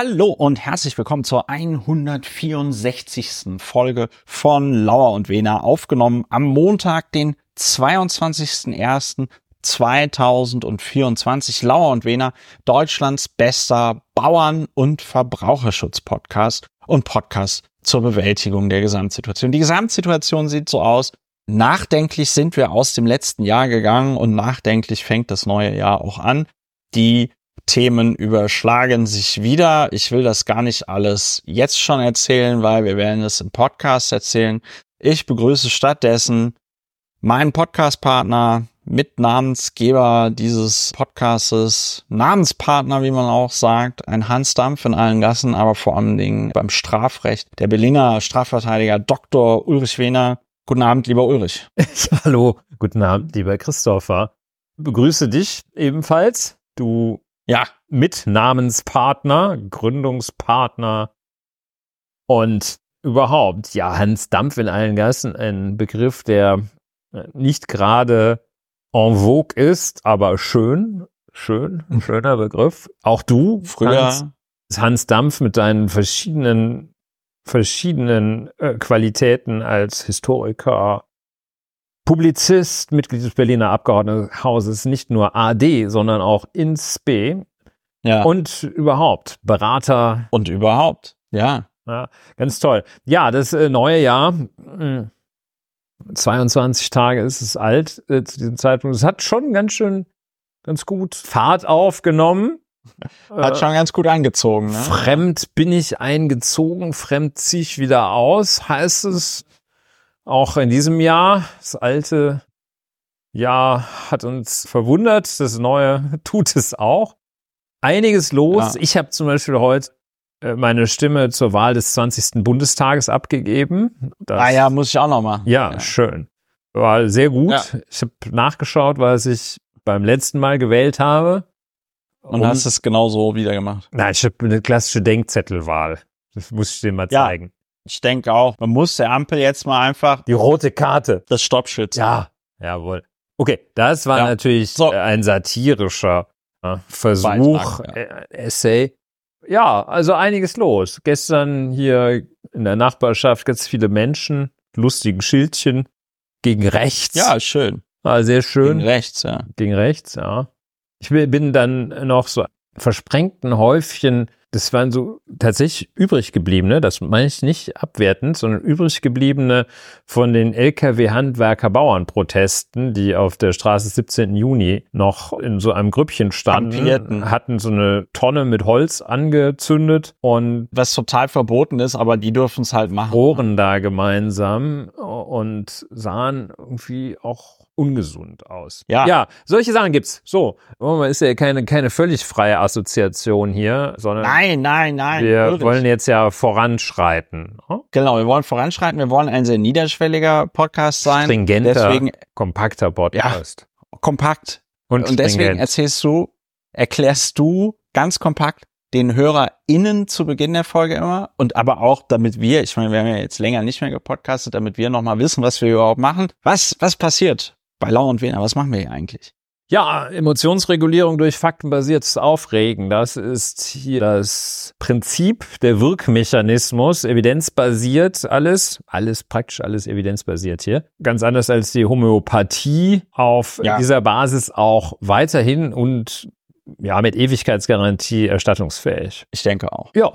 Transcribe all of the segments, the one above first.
Hallo und herzlich willkommen zur 164. Folge von Lauer und Wena, aufgenommen am Montag, den 22.01.2024. Lauer und Wena, Deutschlands bester Bauern- und Verbraucherschutz-Podcast und Podcast zur Bewältigung der Gesamtsituation. Die Gesamtsituation sieht so aus. Nachdenklich sind wir aus dem letzten Jahr gegangen und nachdenklich fängt das neue Jahr auch an. Die Themen überschlagen sich wieder. Ich will das gar nicht alles jetzt schon erzählen, weil wir werden es im Podcast erzählen. Ich begrüße stattdessen meinen Podcastpartner, Mitnamensgeber dieses Podcastes, Namenspartner, wie man auch sagt, ein Hans Dampf in allen Gassen, aber vor allen Dingen beim Strafrecht, der Berliner Strafverteidiger Dr. Ulrich Wehner. Guten Abend, lieber Ulrich. Hallo, guten Abend, lieber Christopher. Begrüße dich ebenfalls. Du ja, Mitnamenspartner, Gründungspartner und überhaupt, ja, Hans Dampf in allen Gassen, ein Begriff, der äh, nicht gerade en vogue ist, aber schön, schön, ein schöner Begriff. Auch du, früher Hans, Hans Dampf mit deinen verschiedenen, verschiedenen äh, Qualitäten als Historiker, Publizist, Mitglied des Berliner Abgeordnetenhauses, nicht nur AD, sondern auch ins B. Ja. Und überhaupt, Berater. Und überhaupt, ja. Ja, ganz toll. Ja, das äh, neue Jahr, 22 hm, Tage ist es alt äh, zu diesem Zeitpunkt. Es hat schon ganz schön, ganz gut Fahrt aufgenommen. Hat äh, schon ganz gut angezogen. Ne? Fremd bin ich eingezogen, fremd ziehe ich wieder aus, heißt es auch in diesem Jahr, das alte Jahr hat uns verwundert, das neue tut es auch. Einiges los. Ja. Ich habe zum Beispiel heute äh, meine Stimme zur Wahl des 20. Bundestages abgegeben. Das, ah ja, muss ich auch noch machen. Ja, ja. schön. War sehr gut. Ja. Ich habe nachgeschaut, was ich beim letzten Mal gewählt habe. Und um, hast es genau so wieder gemacht? Nein, ich habe eine klassische Denkzettelwahl. Das muss ich dir mal zeigen. Ich denke auch, man muss der Ampel jetzt mal einfach die rote Karte, das Stoppschild. Ja, jawohl. Okay, das war ja. natürlich so. ein satirischer äh, Versuch, Beitrag, ja. äh, Essay. Ja, also einiges los. Gestern hier in der Nachbarschaft ganz viele Menschen, lustigen Schildchen gegen rechts. Ja, schön. War sehr schön. Gegen rechts, ja. Gegen rechts, ja. Ich bin dann noch so versprengten Häufchen das waren so tatsächlich übrig gebliebene, das meine ich nicht abwertend, sondern übrig gebliebene von den Lkw-Handwerker-Bauern-Protesten, die auf der Straße 17. Juni noch in so einem Grüppchen standen, Ampierten. hatten so eine Tonne mit Holz angezündet und was total verboten ist, aber die dürfen es halt machen. Rohren da gemeinsam und sahen irgendwie auch ungesund aus. Ja. Ja, solche Sachen gibt's. So, ist ja keine, keine völlig freie Assoziation hier, sondern. Nein, nein, nein. Wir wirklich. wollen jetzt ja voranschreiten. Hm? Genau, wir wollen voranschreiten. Wir wollen ein sehr niederschwelliger Podcast sein. Stringenter, deswegen, kompakter Podcast. Ja, kompakt. Und, Und deswegen erzählst du, erklärst du ganz kompakt den HörerInnen zu Beginn der Folge immer und aber auch, damit wir, ich meine, wir haben ja jetzt länger nicht mehr gepodcastet, damit wir nochmal wissen, was wir überhaupt machen. Was, was passiert bei Lau und Wiener, was machen wir hier eigentlich? Ja, Emotionsregulierung durch faktenbasiertes Aufregen, das ist hier das Prinzip, der Wirkmechanismus, evidenzbasiert alles, alles praktisch alles evidenzbasiert hier. Ganz anders als die Homöopathie auf ja. dieser Basis auch weiterhin und ja, mit Ewigkeitsgarantie erstattungsfähig. Ich denke auch. Ja,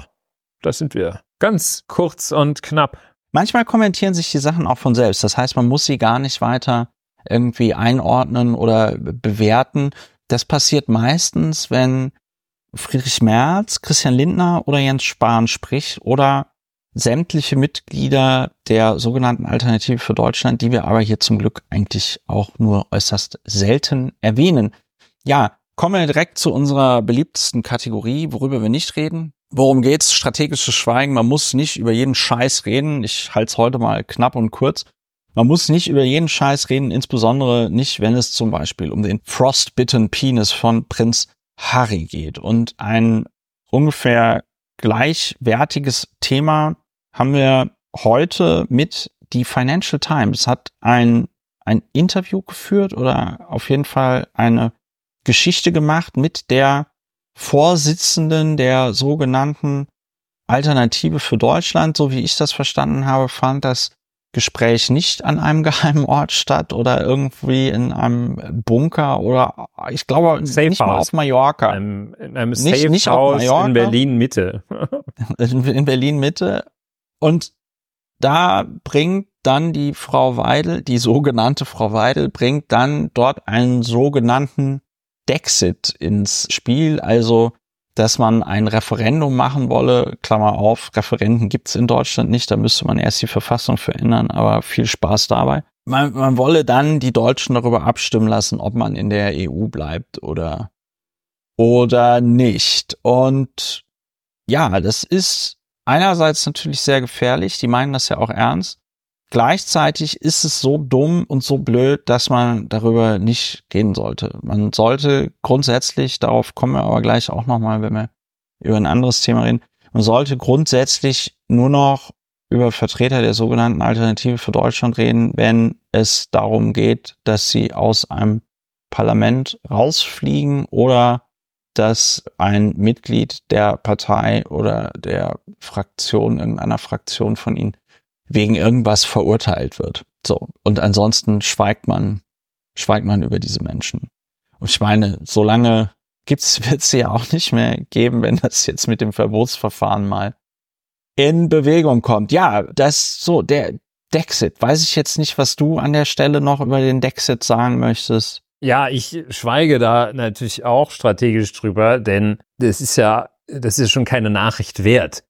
das sind wir. Ganz kurz und knapp. Manchmal kommentieren sich die Sachen auch von selbst. Das heißt, man muss sie gar nicht weiter irgendwie einordnen oder bewerten. Das passiert meistens, wenn Friedrich Merz, Christian Lindner oder Jens Spahn spricht oder sämtliche Mitglieder der sogenannten Alternative für Deutschland, die wir aber hier zum Glück eigentlich auch nur äußerst selten erwähnen. Ja, kommen wir direkt zu unserer beliebtesten Kategorie, worüber wir nicht reden. Worum geht's? Strategisches Schweigen. Man muss nicht über jeden Scheiß reden. Ich halte es heute mal knapp und kurz. Man muss nicht über jeden Scheiß reden, insbesondere nicht, wenn es zum Beispiel um den Frostbitten Penis von Prinz Harry geht. Und ein ungefähr gleichwertiges Thema haben wir heute mit die Financial Times hat ein, ein Interview geführt oder auf jeden Fall eine Geschichte gemacht mit der Vorsitzenden der sogenannten Alternative für Deutschland, so wie ich das verstanden habe, fand das Gespräch nicht an einem geheimen Ort statt oder irgendwie in einem Bunker oder ich glaube Safe nicht House. mal auf Mallorca. Einem, in einem Safe nicht, nicht House Mallorca, in Berlin Mitte. in, in Berlin Mitte. Und da bringt dann die Frau Weidel, die sogenannte Frau Weidel, bringt dann dort einen sogenannten Dexit ins Spiel, also dass man ein Referendum machen wolle, Klammer auf, Referenden gibt's in Deutschland nicht, da müsste man erst die Verfassung verändern, aber viel Spaß dabei. Man, man wolle dann die Deutschen darüber abstimmen lassen, ob man in der EU bleibt oder, oder nicht. Und ja, das ist einerseits natürlich sehr gefährlich, die meinen das ja auch ernst. Gleichzeitig ist es so dumm und so blöd, dass man darüber nicht gehen sollte. Man sollte grundsätzlich, darauf kommen wir aber gleich auch nochmal, wenn wir über ein anderes Thema reden, man sollte grundsätzlich nur noch über Vertreter der sogenannten Alternative für Deutschland reden, wenn es darum geht, dass sie aus einem Parlament rausfliegen oder dass ein Mitglied der Partei oder der Fraktion, irgendeiner Fraktion von ihnen wegen irgendwas verurteilt wird. So. Und ansonsten schweigt man, schweigt man über diese Menschen. Und ich meine, solange gibt's, wird sie ja auch nicht mehr geben, wenn das jetzt mit dem Verbotsverfahren mal in Bewegung kommt. Ja, das so, der Dexit. Weiß ich jetzt nicht, was du an der Stelle noch über den Dexit sagen möchtest. Ja, ich schweige da natürlich auch strategisch drüber, denn das ist ja, das ist schon keine Nachricht wert.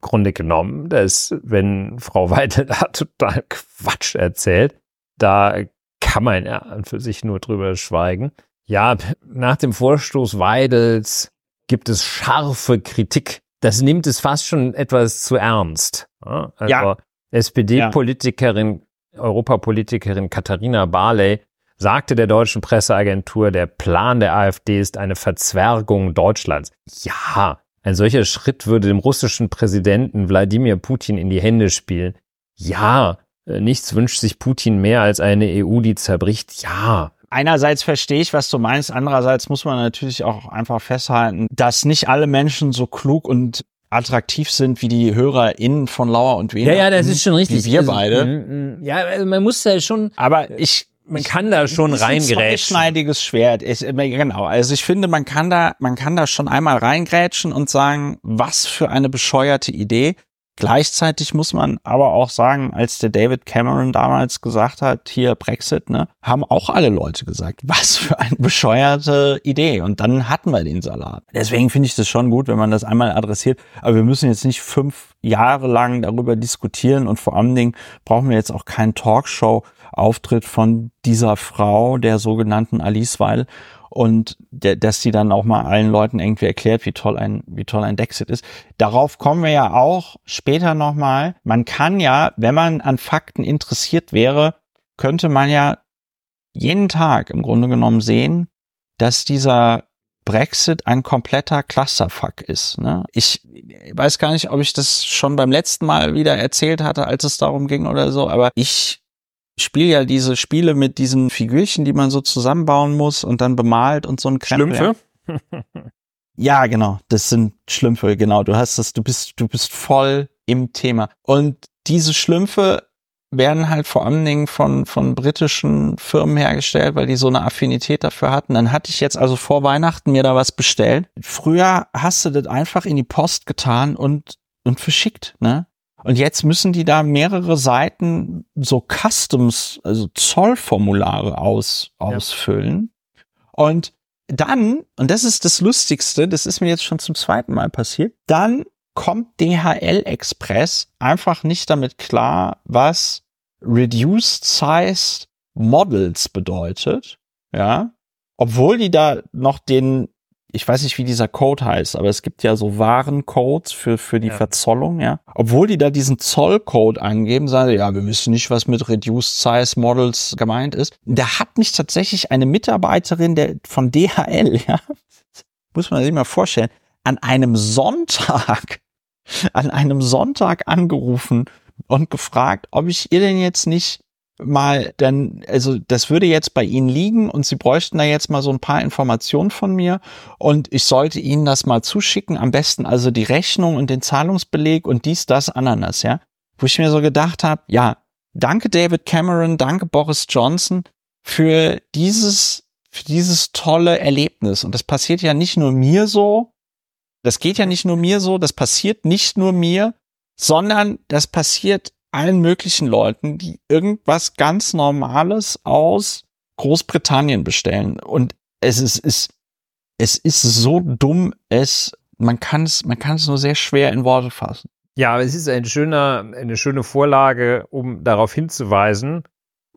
Grunde genommen, dass wenn Frau Weidel da total Quatsch erzählt, da kann man ja an für sich nur drüber schweigen. Ja, nach dem Vorstoß Weidels gibt es scharfe Kritik. Das nimmt es fast schon etwas zu ernst. Also ja. SPD-Politikerin, ja. Europapolitikerin Katharina Barley sagte der deutschen Presseagentur, der Plan der AfD ist eine Verzwergung Deutschlands. Ja, ein solcher Schritt würde dem russischen Präsidenten Wladimir Putin in die Hände spielen. Ja, äh, nichts wünscht sich Putin mehr als eine EU, die zerbricht. Ja. Einerseits verstehe ich, was du meinst. Andererseits muss man natürlich auch einfach festhalten, dass nicht alle Menschen so klug und attraktiv sind wie die HörerInnen von Lauer und Wiener. Ja, ja, das ist schon richtig. Wie wir also, beide. Mm, mm, ja, also man muss ja schon. Aber ich man kann da schon reingrätschen. Ein schneidiges Schwert. Ich, genau. Also ich finde, man kann da, man kann da schon einmal reingrätschen und sagen, was für eine bescheuerte Idee. Gleichzeitig muss man aber auch sagen, als der David Cameron damals gesagt hat, hier Brexit, ne, haben auch alle Leute gesagt, was für eine bescheuerte Idee. Und dann hatten wir den Salat. Deswegen finde ich das schon gut, wenn man das einmal adressiert. Aber wir müssen jetzt nicht fünf Jahre lang darüber diskutieren und vor allen Dingen brauchen wir jetzt auch keinen Talkshow Auftritt von dieser Frau, der sogenannten Alice Weil, und der, dass sie dann auch mal allen Leuten irgendwie erklärt, wie toll ein, wie toll ein Dexit ist. Darauf kommen wir ja auch später nochmal. Man kann ja, wenn man an Fakten interessiert wäre, könnte man ja jeden Tag im Grunde genommen sehen, dass dieser Brexit ein kompletter Clusterfuck ist. Ne? Ich weiß gar nicht, ob ich das schon beim letzten Mal wieder erzählt hatte, als es darum ging oder so, aber ich spiele ja diese Spiele mit diesen Figürchen, die man so zusammenbauen muss und dann bemalt und so ein Krempel. Schlümpfe? ja, genau. Das sind Schlümpfe, genau. Du hast das, du bist, du bist voll im Thema. Und diese Schlümpfe werden halt vor allen Dingen von, von britischen Firmen hergestellt, weil die so eine Affinität dafür hatten. Dann hatte ich jetzt also vor Weihnachten mir da was bestellt. Früher hast du das einfach in die Post getan und, und verschickt, ne? Und jetzt müssen die da mehrere Seiten so Customs, also Zollformulare aus, ausfüllen. Ja. Und dann, und das ist das Lustigste, das ist mir jetzt schon zum zweiten Mal passiert, dann kommt DHL Express einfach nicht damit klar, was Reduced Sized Models bedeutet. Ja. Obwohl die da noch den ich weiß nicht, wie dieser Code heißt, aber es gibt ja so Warencodes für, für die ja. Verzollung, ja. Obwohl die da diesen Zollcode angeben, sagen, ja, wir wissen nicht, was mit Reduced Size Models gemeint ist. Da hat mich tatsächlich eine Mitarbeiterin der, von DHL, ja, muss man sich mal vorstellen, an einem Sonntag, an einem Sonntag angerufen und gefragt, ob ich ihr denn jetzt nicht mal dann, also das würde jetzt bei Ihnen liegen und Sie bräuchten da jetzt mal so ein paar Informationen von mir und ich sollte Ihnen das mal zuschicken, am besten also die Rechnung und den Zahlungsbeleg und dies, das, Ananas, ja. Wo ich mir so gedacht habe, ja, danke David Cameron, danke Boris Johnson für dieses, für dieses tolle Erlebnis. Und das passiert ja nicht nur mir so, das geht ja nicht nur mir so, das passiert nicht nur mir, sondern das passiert allen möglichen Leuten, die irgendwas ganz Normales aus Großbritannien bestellen. Und es ist, ist es ist so dumm, es, man kann es, man kann es nur sehr schwer in Worte fassen. Ja, es ist ein schöner, eine schöne Vorlage, um darauf hinzuweisen.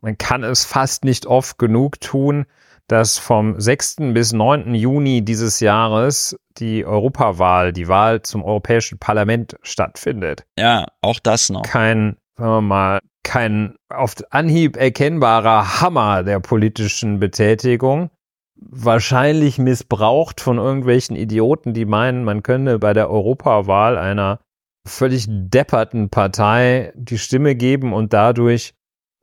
Man kann es fast nicht oft genug tun, dass vom 6. bis 9. Juni dieses Jahres die Europawahl, die Wahl zum Europäischen Parlament stattfindet. Ja, auch das noch. Kein sagen wir mal, kein auf Anhieb erkennbarer Hammer der politischen Betätigung. Wahrscheinlich missbraucht von irgendwelchen Idioten, die meinen, man könne bei der Europawahl einer völlig depperten Partei die Stimme geben und dadurch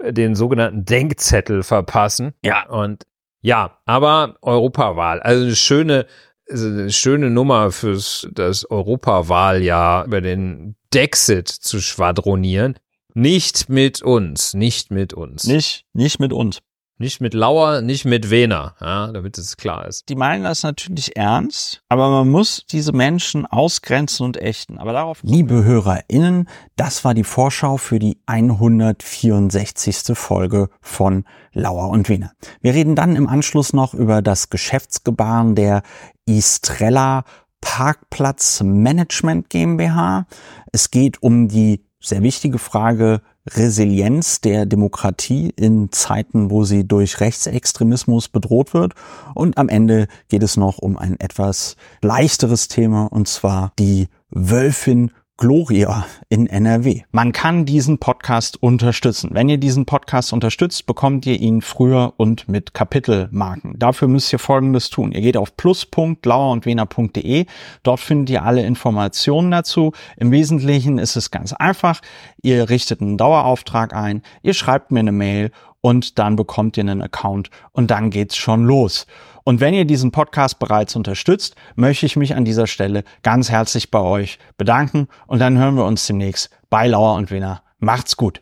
den sogenannten Denkzettel verpassen. Ja. Und ja, aber Europawahl, also eine schöne, also eine schöne Nummer fürs das Europawahljahr über den Dexit zu schwadronieren. Nicht mit uns, nicht mit uns. Nicht, nicht mit uns. Nicht mit Lauer, nicht mit Wehner, ja, damit es klar ist. Die meinen das natürlich ernst, aber man muss diese Menschen ausgrenzen und ächten. Aber darauf. Liebe HörerInnen, das war die Vorschau für die 164. Folge von Lauer und Wehner. Wir reden dann im Anschluss noch über das Geschäftsgebaren der Istrella Parkplatz Management GmbH. Es geht um die sehr wichtige Frage Resilienz der Demokratie in Zeiten, wo sie durch Rechtsextremismus bedroht wird. Und am Ende geht es noch um ein etwas leichteres Thema, und zwar die Wölfin Gloria in NRW. Man kann diesen Podcast unterstützen. Wenn ihr diesen Podcast unterstützt, bekommt ihr ihn früher und mit Kapitelmarken. Dafür müsst ihr Folgendes tun. Ihr geht auf plus.lauerundwener.de. Dort findet ihr alle Informationen dazu. Im Wesentlichen ist es ganz einfach. Ihr richtet einen Dauerauftrag ein, ihr schreibt mir eine Mail und dann bekommt ihr einen Account und dann geht's schon los. Und wenn ihr diesen Podcast bereits unterstützt, möchte ich mich an dieser Stelle ganz herzlich bei euch bedanken und dann hören wir uns demnächst bei Lauer und Wiener. Macht's gut.